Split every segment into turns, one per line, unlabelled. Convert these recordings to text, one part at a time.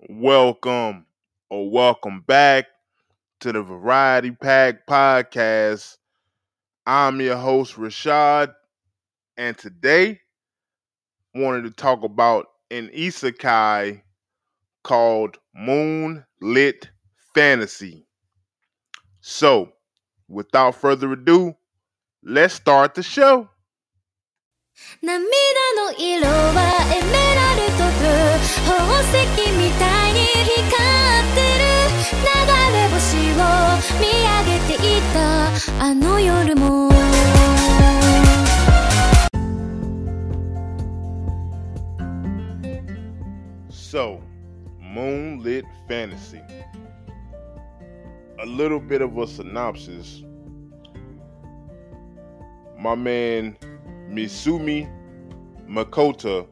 welcome or welcome back to the Variety Pack Podcast. I'm your host, Rashad, and today I wanted to talk about an isekai called Moonlit Fantasy. So, without further ado, let's start the show.
涙の色はエメラルドブルー宝石みたいに光ってる流れ星を見上げていたあの夜も
So, Moonlit Fantasy. A little bit of a synopsis. My man Misumi Makoto,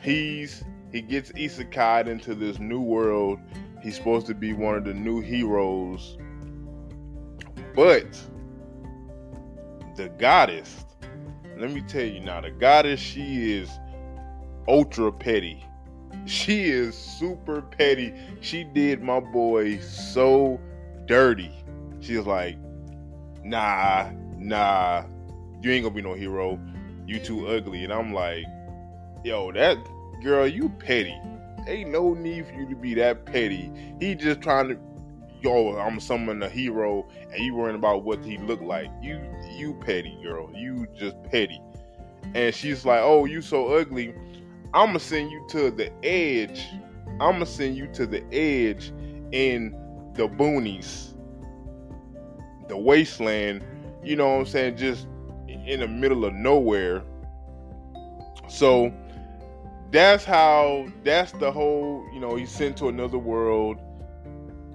he's he gets isekai into this new world. He's supposed to be one of the new heroes. But the goddess, let me tell you now, the goddess, she is ultra petty. She is super petty. She did my boy so dirty. She was like, nah, nah, you ain't gonna be no hero. You too ugly. And I'm like, yo, that girl, you petty. Ain't no need for you to be that petty. He just trying to, yo, I'm summon a hero, and you worrying about what he look like. You, you petty girl. You just petty. And she's like, oh, you so ugly. I'm gonna send you to the edge. I'm gonna send you to the edge in the boonies, the wasteland. You know what I'm saying? Just in the middle of nowhere. So that's how that's the whole, you know, he's sent to another world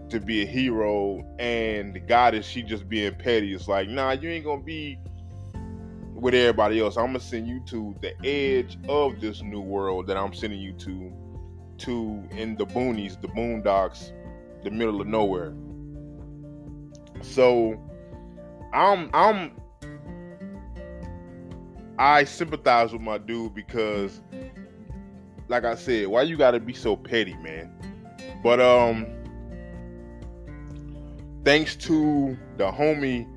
to be a hero and the goddess she just being petty. It's like, nah, you ain't gonna be with everybody else. I'm gonna send you to the edge of this new world that I'm sending you to to in the boonies, the boondocks, the middle of nowhere. So I'm I'm I sympathize with my dude because, like I said, why you gotta be so petty, man? But um, thanks to the homie,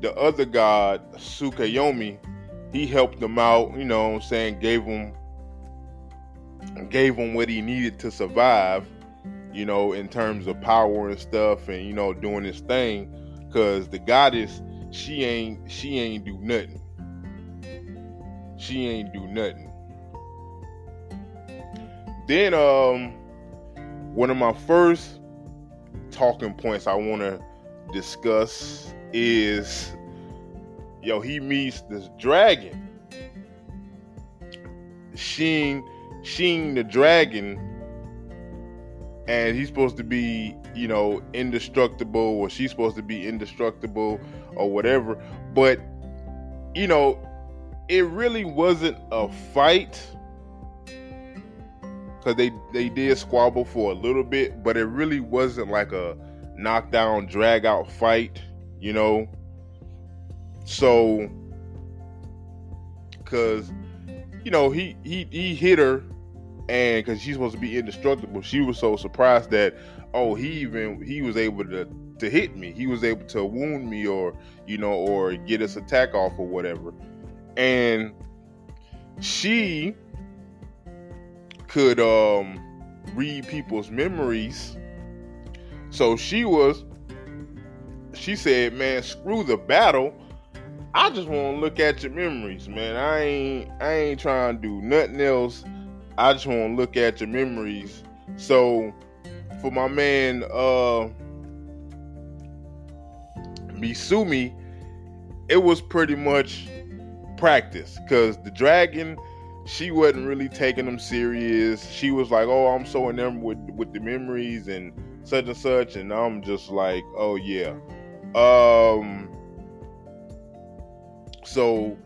the other god, Tsukuyomi, he helped him out. You know, what I'm saying gave him gave him what he needed to survive. You know, in terms of power and stuff, and you know, doing his thing. Cause the goddess, she ain't she ain't do nothing she ain't do nothing. Then um one of my first talking points I want to discuss is yo, he meets this dragon. Sheen Sheen the dragon and he's supposed to be, you know, indestructible or she's supposed to be indestructible or whatever. But you know, it really wasn't a fight because they they did squabble for a little bit, but it really wasn't like a knockdown, drag out fight, you know. So, because you know he he he hit her, and because she's supposed to be indestructible, she was so surprised that oh he even he was able to to hit me, he was able to wound me, or you know, or get his attack off or whatever and she could um read people's memories. So she was she said man screw the battle. I just want to look at your memories man. I ain't i ain't trying to do nothing else. I just want to look at your memories. So for my man uh misumi it was pretty much practice because the dragon she wasn't really taking them serious. She was like oh i'm so enamored with with the memories and such and such and i'm just like oh yeah. Um so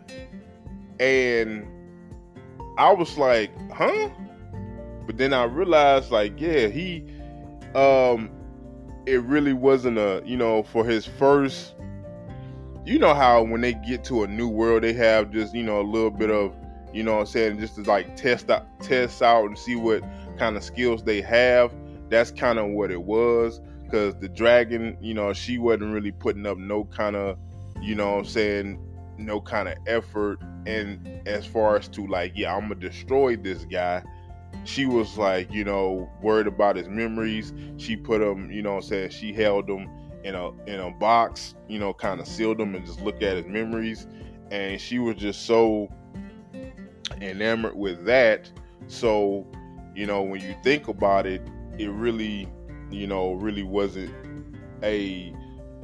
and i was like huh? But then i realized like yeah he um it really wasn't a you know for his first you know how when they get to a new world, they have just you know a little bit of you know I'm saying, just to like test out test out and see what kind of skills they have. That's kind of what it was. Cause the dragon, you know, she wasn't really putting up no kind of, you know I'm saying, no kind of effort and as far as to like, yeah, I'm gonna destroy this guy. She was like, you know, worried about his memories. She put him, you know I'm saying, she held him in a in a box, you know, kind of sealed them and just look at his memories. And she was just so enamored with that. So, you know, when you think about it, it really, you know, really wasn't a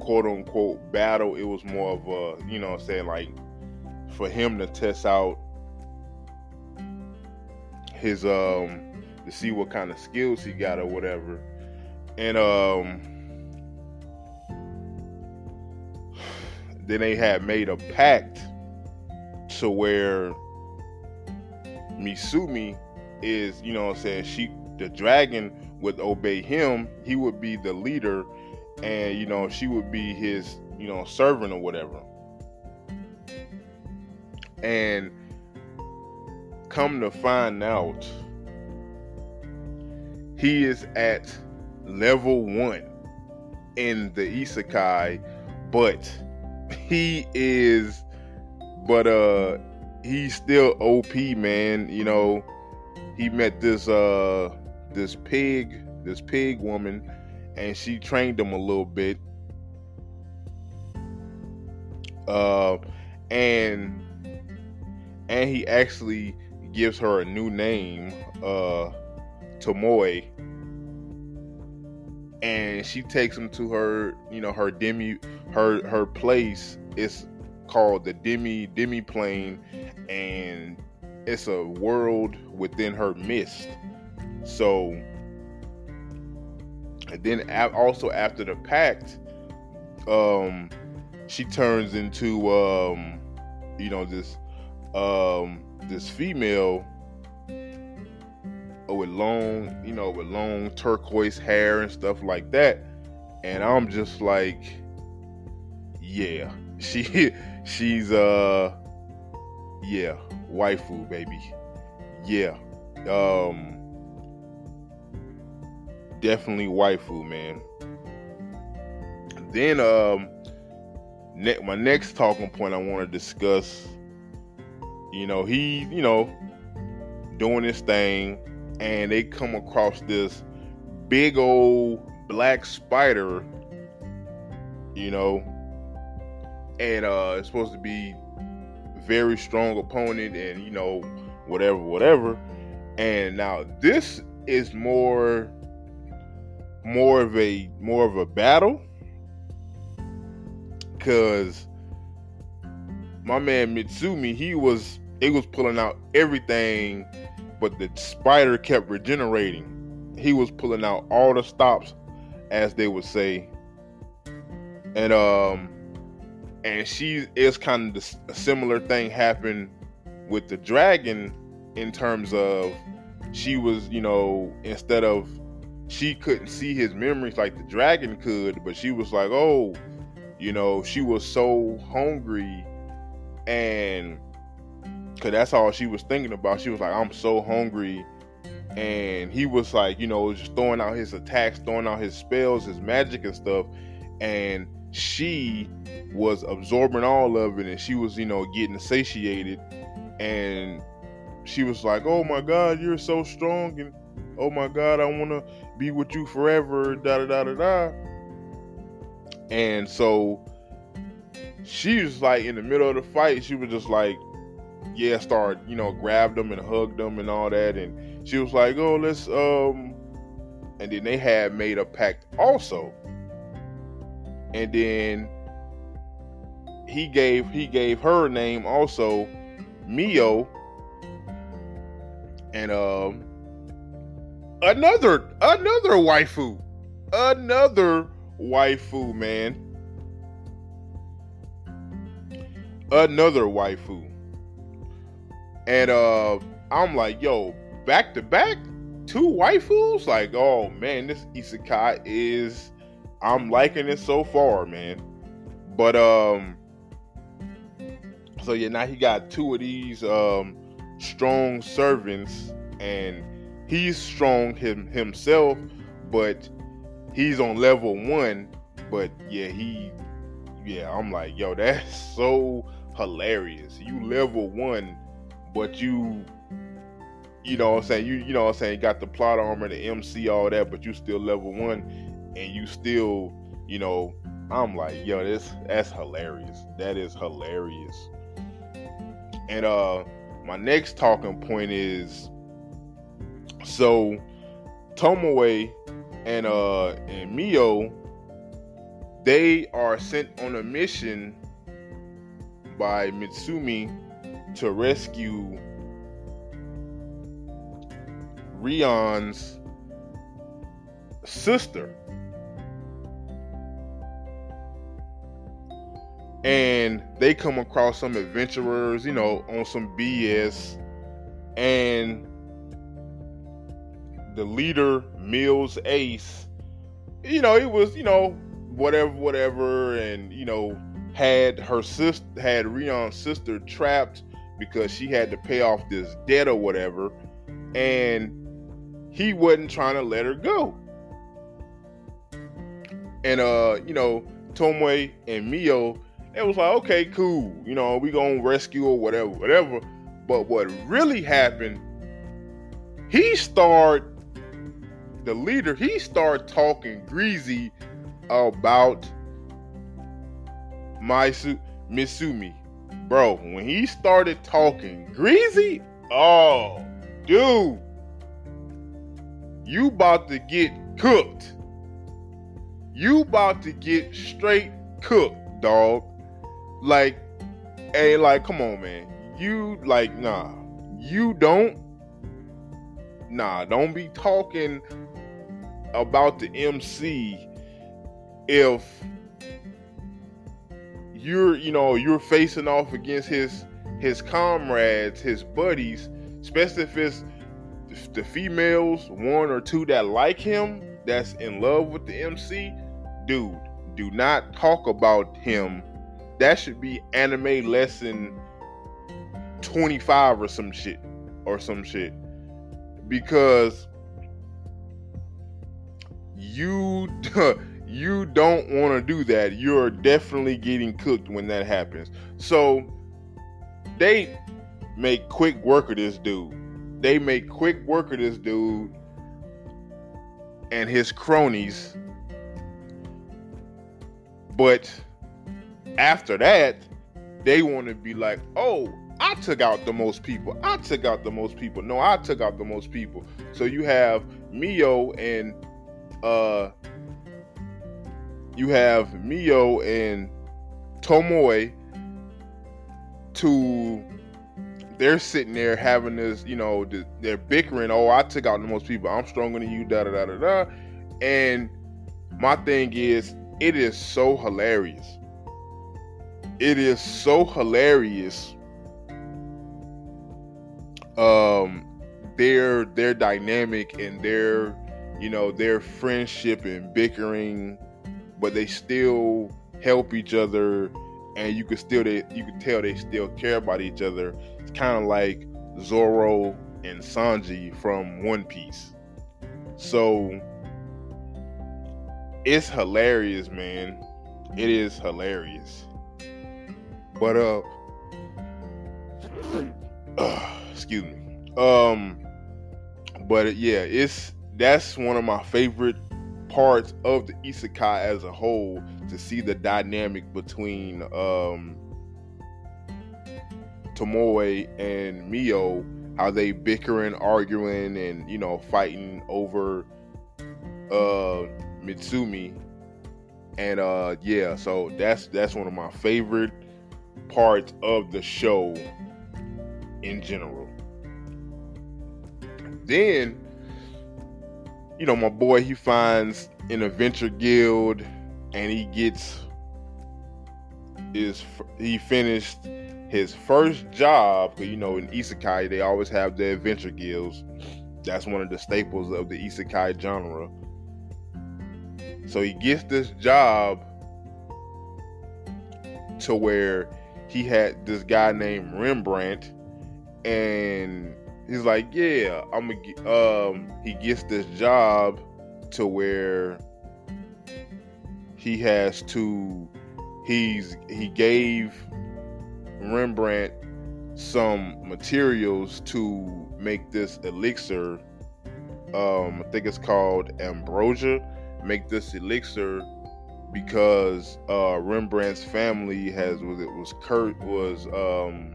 quote unquote battle. It was more of a, you know, I'm saying like for him to test out his um to see what kind of skills he got or whatever. And um then they had made a pact to where Misumi is, you know what I'm saying, she the dragon would obey him, he would be the leader and you know, she would be his, you know, servant or whatever. And come to find out he is at level 1 in the isekai, but he is but uh he's still OP, man. You know, he met this uh this pig, this pig woman, and she trained him a little bit. Uh, and and he actually gives her a new name, uh, Tomoe. And she takes him to her, you know, her demi, her her place. is called the demi demi plane and it's a world within her mist. So, and then also after the pact, um, she turns into um, you know this um this female with long, you know, with long turquoise hair and stuff like that, and I'm just like, yeah, she she's uh yeah, waifu, baby. Yeah. Um definitely waifu, man. Then um ne- my next talking point I want to discuss you know, he, you know, doing his thing and they come across this big old black spider, you know, and uh it's supposed to be very strong opponent and you know whatever whatever. And now this is more more of a more of a battle. Because my man Mitsumi he was he was pulling out everything but the spider kept regenerating. He was pulling out all the stops as they would say. And um and she is kind of a similar thing happened with the dragon in terms of she was you know instead of she couldn't see his memories like the dragon could but she was like oh you know she was so hungry and because that's all she was thinking about. She was like i'm so hungry. And he was like you know just throwing out his attacks throwing out his spells his magic and stuff. And she was absorbing all of it and she was, you know, getting satiated and she was like, "Oh my god, you're so strong and oh my god, I want to be with you forever." Da da da da da. And so she was like in the middle of the fight, she was just like, yeah, start, you know, grabbed them and hugged them and all that. And she was like, oh, let's, um, and then they had made a pact also and then he gave he gave her name also Mio. And um another another waifu. Another waifu man. Another waifu. And uh I'm like yo back to back? Two waifus? Like oh man this isekai is I'm liking it so far, man. But um, so yeah, now he got two of these um strong servants and he's strong him himself, but he's on level one. But yeah, he yeah, I'm like, yo, that's so hilarious. You level one, but you you know what I'm saying, you you know what I'm saying, got the plot armor, the MC, all that, but you still level one and you still, you know, I'm like, yo, this that's hilarious. That is hilarious. And uh my next talking point is so Tomoe and uh and Mio they are sent on a mission by Mitsumi to rescue Rion's sister. And they come across some adventurers, you know, on some BS. And the leader, Mills Ace, you know, it was, you know, whatever, whatever, and you know, had her sister, had Rion's sister trapped because she had to pay off this debt or whatever, and he wasn't trying to let her go. And uh, you know, Tomoe and Mio, it was like, okay, cool, you know, we gonna rescue or whatever, whatever. But what really happened, he started the leader, he started talking greasy about my Mitsumi. Bro, when he started talking greasy, oh, dude, you about to get cooked. You about to get straight cooked, dog. Like, hey, like, come on, man. You like, nah. You don't. Nah, don't be talking about the MC if you're you know you're facing off against his his comrades his buddies especially if it's the females one or two that like him that's in love with the mc dude do not talk about him that should be anime lesson 25 or some shit or some shit because you you don't want to do that. You're definitely getting cooked when that happens. So they make quick work of this dude. They make quick work of this dude and his cronies. But after that, they want to be like, oh, I took out the most people. I took out the most people. No, I took out the most people. So you have Mio and uh you have Mio and Tomoe to they're sitting there having this, you know, they're bickering. Oh, I took out the most people. I'm stronger than you. Da da da da da. And my thing is, it is so hilarious. It is so hilarious. Um, their their dynamic and their you know, their friendship and bickering, but they still help each other and you could still they you could tell they still care about each other. It's kind of like Zoro and Sanji from One Piece. So it's hilarious, man. It is hilarious. But uh, uh excuse me. Um but yeah, it's that's one of my favorite parts of the isekai as a whole to see the dynamic between um Tomoe and Mio, how they bickering, arguing, and you know, fighting over uh Mitsumi. And uh yeah, so that's that's one of my favorite parts of the show in general. Then you know, my boy, he finds an adventure guild and he gets is he finished his first job you know in isekai they always have the adventure guilds that's one of the staples of the isekai genre so he gets this job to where he had this guy named rembrandt and he's like, yeah, I'm gonna. Um, he gets this job to where he has to. He's he gave Rembrandt some materials to make this elixir. Um, I think it's called ambrosia. Make this elixir because uh, Rembrandt's family has was it was Kurt was um,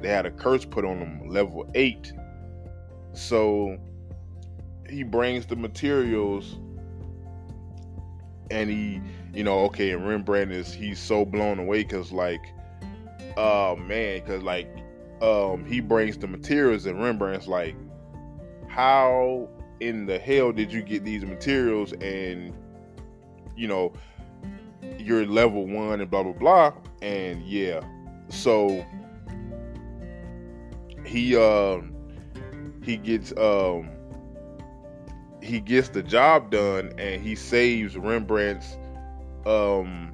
they had a curse put on them level eight. So he brings the materials and he you know okay and Rembrandt is he's so blown away because like oh man because like um he brings the materials and Rembrandt's like how in the hell did you get these materials and you know you're level one and blah blah blah. And yeah so he um he gets um he gets the job done and he saves Rembrandt's um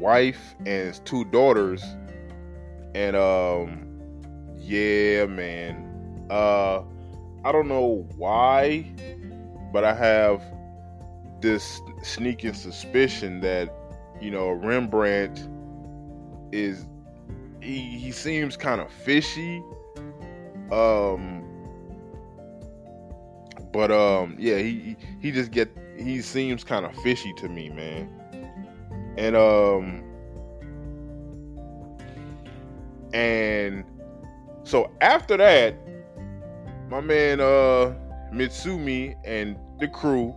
wife and his two daughters. And um yeah man. Uh I don't know why but I have this sneaking suspicion that you know Rembrandt is he, he seems kind of fishy um but um yeah he he just get he seems kind of fishy to me man. And um and so after that my man uh Mitsumi and the crew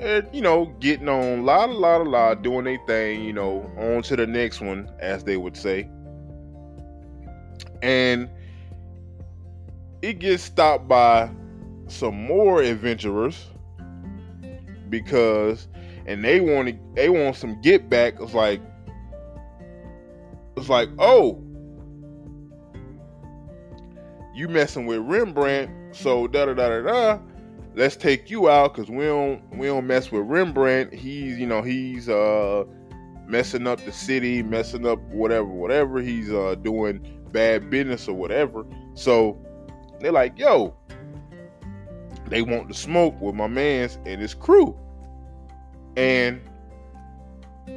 and you know, getting on la la la la, doing their thing, you know, on to the next one, as they would say. And it gets stopped by some more adventurers because and they want to they want some get back. It's like it's like, oh, you messing with Rembrandt, so da da da da da let's take you out because we don't we don't mess with Rembrandt. He's you know he's uh messing up the city, messing up whatever whatever. He's uh doing bad business or whatever. So they're like, yo, they want to smoke with my man's and his crew. And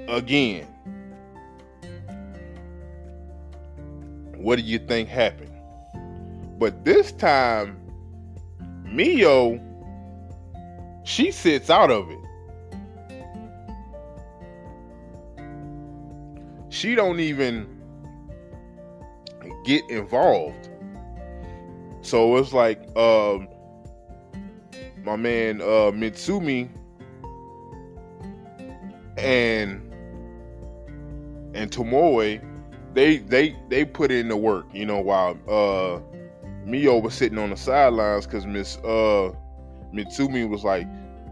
again, what do you think happened? But this time, Mio she sits out of it. She don't even get involved. So it's like um my man uh Mitsumi and and Tomoe they they they put in the work, you know, while uh Mio was sitting on the sidelines because Miss uh Mitsumi was like,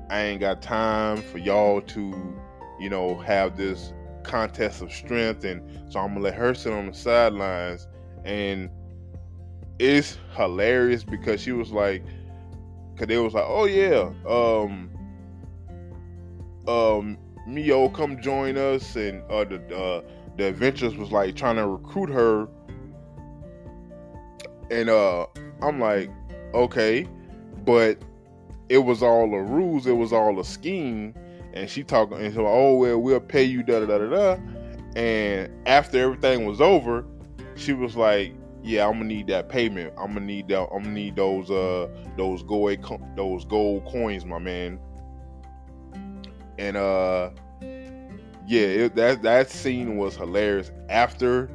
I ain't got time for y'all to, you know, have this contest of strength, and so I'm gonna let her sit on the sidelines. And it's hilarious because she was like, cause they was like, oh yeah, um, um, Mio, come join us, and uh, the uh, the adventures was like trying to recruit her, and uh, I'm like, okay, but it was all a ruse, it was all a scheme. And she talking and so oh well we'll pay you da da da da da. And after everything was over, she was like, "Yeah, I'm gonna need that payment. I'm gonna need that. I'm gonna need those uh those gold those gold coins, my man." And uh, yeah, it, that that scene was hilarious. After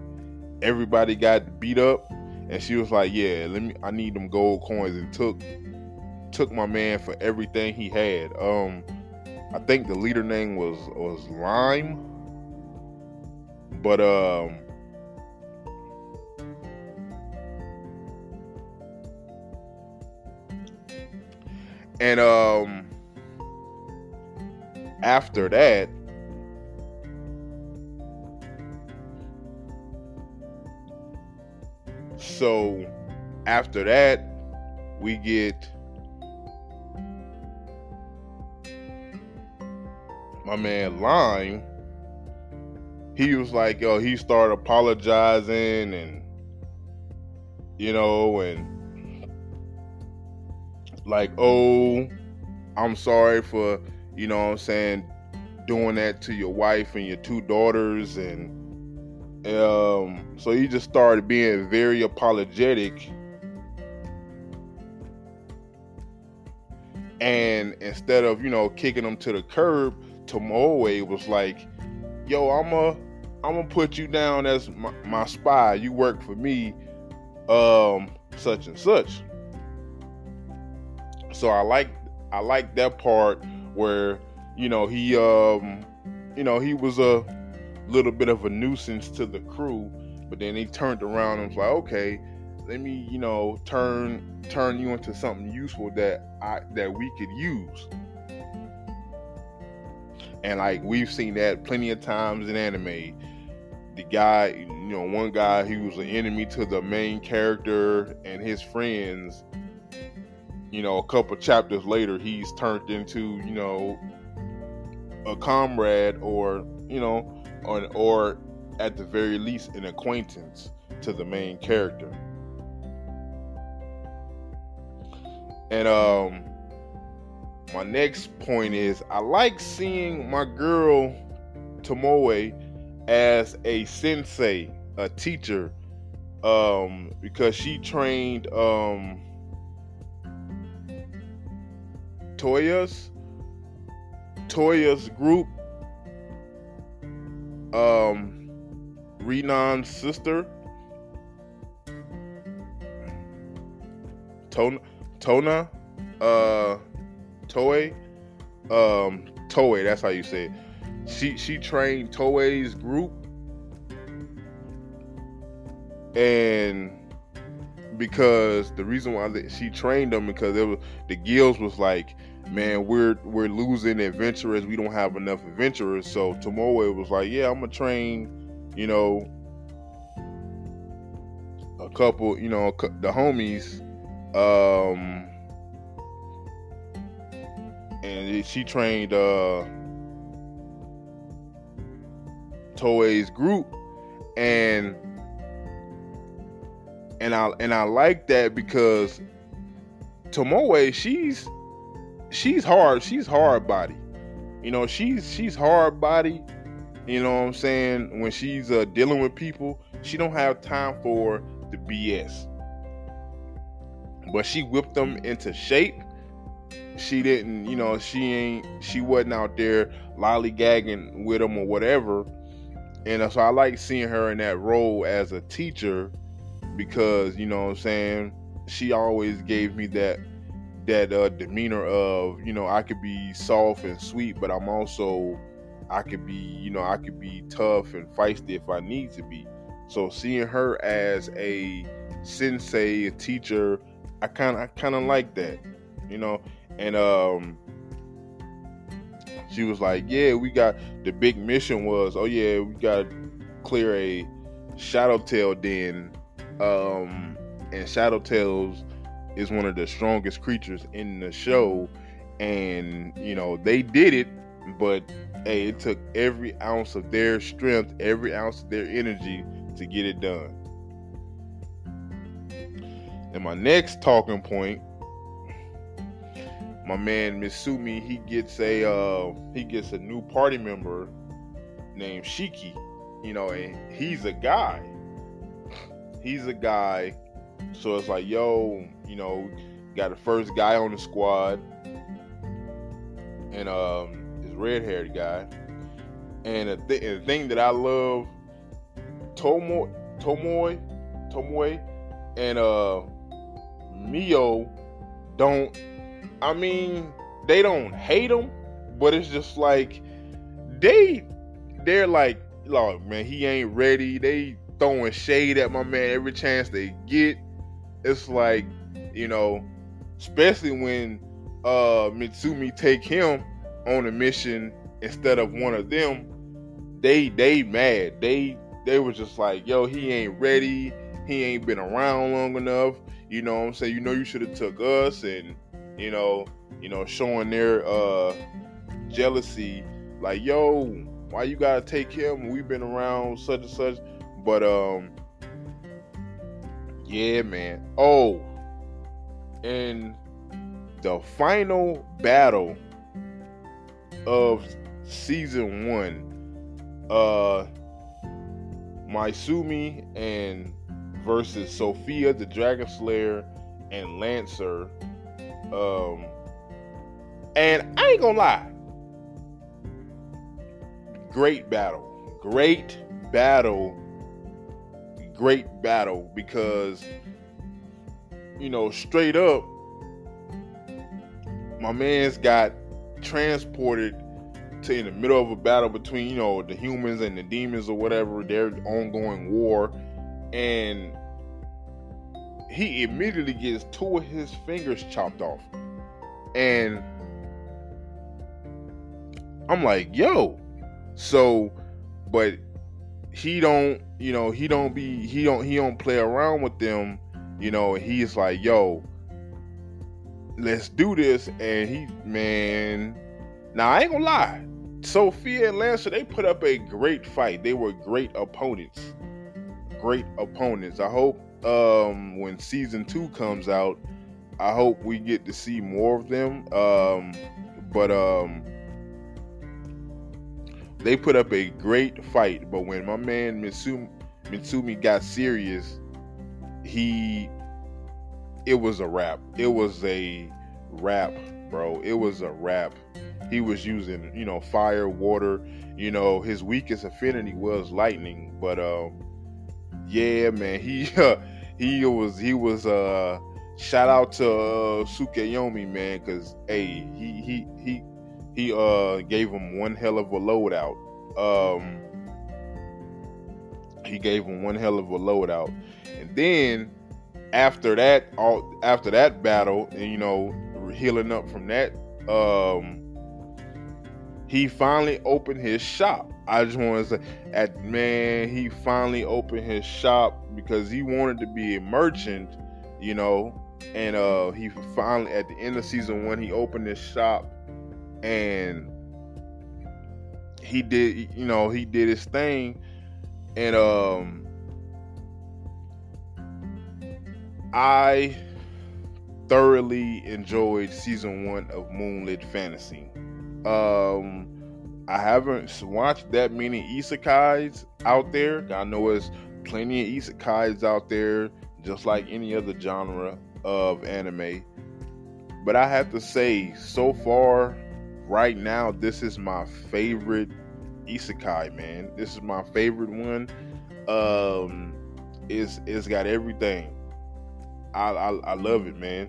everybody got beat up, and she was like, "Yeah, let me. I need them gold coins," and took took my man for everything he had. Um, I think the leader name was was Lime, but um. And um after that so after that we get my man Lime, he was like, yo, he started apologizing and you know, and like, oh, I'm sorry for, you know I'm saying, doing that to your wife and your two daughters and um so he just started being very apologetic. And instead of you know kicking them to the curb Tomoe was like yo i'm a i'm gonna put you down as my, my spy. You work for me um such and such. So i like i like that part where you know he um you know he was a little bit of a nuisance to the crew but then he turned around and was like okay let me you know turn turn you into something useful that i that we could use and like we've seen that plenty of times in anime. The guy you know one guy he was an enemy to the main character and his friends. You know a couple chapters later he's turned into you know a comrade or you know or, or at the very least an acquaintance to the main character. And um my next point is i like seeing my girl tomoe as a sensei a teacher um because she trained um toya's Toya's group, um, Renan's sister, Tona, Tona, uh, Toei, um, Toei. That's how you say it. She she trained Toei's group, and because the reason why she trained them because was the guilds was like man, we're we're losing adventurers. We don't have enough adventurers. So Tomoe was like, yeah, I'm gonna train, you know, a couple, you know, the homies, um, and she trained uh Toei's group, and and I and I like that because Tomoe, she's she's hard. She's hard body. You know, she's she's hard body. You know what I'm saying? When she's uh, dealing with people, she don't have time for the BS. But she whipped them into shape. She didn't, you know, she ain't, she wasn't out there lollygagging with them or whatever. And so I like seeing her in that role as a teacher because, you know what I'm saying, she always gave me that that uh, demeanor of you know I could be soft and sweet, but I'm also I could be you know I could be tough and feisty if I need to be. So seeing her as a sensei, a teacher, I kind of I kind of like that, you know. And um, she was like, "Yeah, we got the big mission was, oh yeah, we got to clear a shadow tail den, um, and shadow tails." is one of the strongest creatures in the show, and you know they did it, but hey, it took every ounce of their strength, every ounce of their energy to get it done. And my next talking point, my man Misumi, he gets a uh, he gets a new party member named Shiki, you know, and he's a guy. He's a guy so it's like, yo, you know, got the first guy on the squad, and um, this red-haired guy. And the, th- and the thing that I love, Tomo, Tomoe, Tomoe, and uh, Mio don't. I mean, they don't hate him, but it's just like they, they're like, like man, he ain't ready. They throwing shade at my man every chance they get it's like, you know, especially when uh Mitsumi take him on a mission instead of one of them, they they mad. They they was just like, yo, he ain't ready. He ain't been around long enough. You know what I'm saying? You know you should have took us and you know, you know, showing their uh jealousy, like, yo, why you gotta take him? We've been around such and such. But um Yeah, man. Oh, and the final battle of season one, uh, Maisumi and versus Sophia the Dragon Slayer and Lancer. Um, and I ain't gonna lie, great battle, great battle, great battle because you know straight up, my man's got transported to in the middle of a battle between you know the humans and the demons or whatever their ongoing war. And he immediately gets two of his fingers chopped off and i'm like yo so but he don't you know he don't be he don't he don't play around with them you know he's like yo let's do this and he man now i ain't gonna lie Sophia and Lancer, they put up a great fight. They were great opponents. Great opponents. I hope um, when season two comes out, I hope we get to see more of them. Um, but um, they put up a great fight. But when my man Mitsumi, Mitsumi got serious, he it was a wrap. It was a wrap, bro. It was a wrap he was using, you know, fire, water. You know, his weakest affinity was lightning. But um, yeah, man, he uh, he was he was uh shout out to uh, Tsukuyomi, man, because hey, he he he he uh gave him one hell of a loadout. Um, he gave him one hell of a loadout, and then after that, all after that battle, and you know, healing up from that, um, he finally opened his shop. I just want to say, at man, he finally opened his shop because he wanted to be a merchant, you know. And uh, he finally, at the end of season one, he opened his shop, and he did, you know, he did his thing, and um, I thoroughly enjoyed season one of Moonlit Fantasy. Um, I haven't watched that many isekais out there. I know there's plenty of isekais out there, just like any other genre of anime. But I have to say, so far, right now, this is my favorite isekai, man. This is my favorite one. Um, it's it's got everything. I I, I love it, man.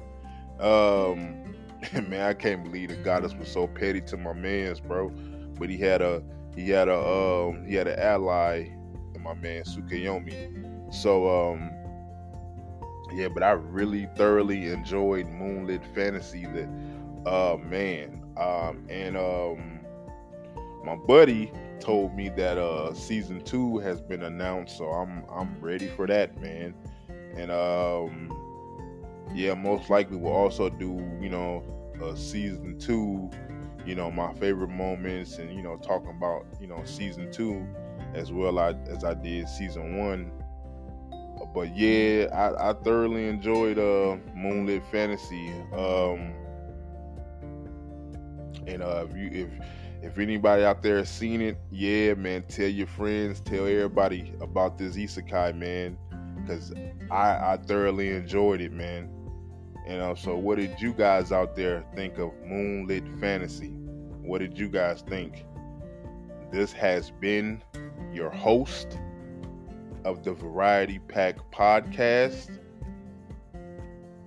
Um, man, I can't believe the goddess was so petty to my man's, bro. But he had a he had a um he had an ally in my man Tsukuyomi. So um yeah, but I really thoroughly enjoyed Moonlit Fantasy that uh man. Um and um my buddy told me that uh season two has been announced, so I'm I'm ready for that, man. And um yeah, most likely we'll also do, you know, a season two, you know, my favorite moments and, you know, talking about, you know, season two as well as I did season one. But yeah, I, I thoroughly enjoyed uh, Moonlit Fantasy. Um, and uh, if you if if anybody out there has seen it, yeah, man, tell your friends, tell everybody about this isekai, man, because I I thoroughly enjoyed it, man. You know, so mm-hmm. what did you guys out there think of Moonlit Fantasy? What did you guys think? This has been your host of the Variety Pack podcast,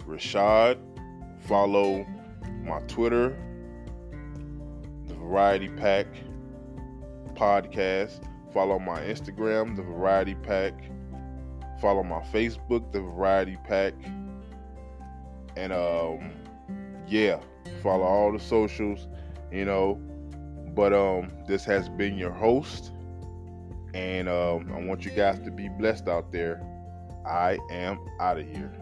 Rashad. Follow my Twitter, the Variety Pack podcast. Follow my Instagram, the Variety Pack. Follow my Facebook, the Variety Pack and um, yeah, follow all the socials, you know. But um, this has been your host, and um, I want you guys to be blessed out there. I am out of here.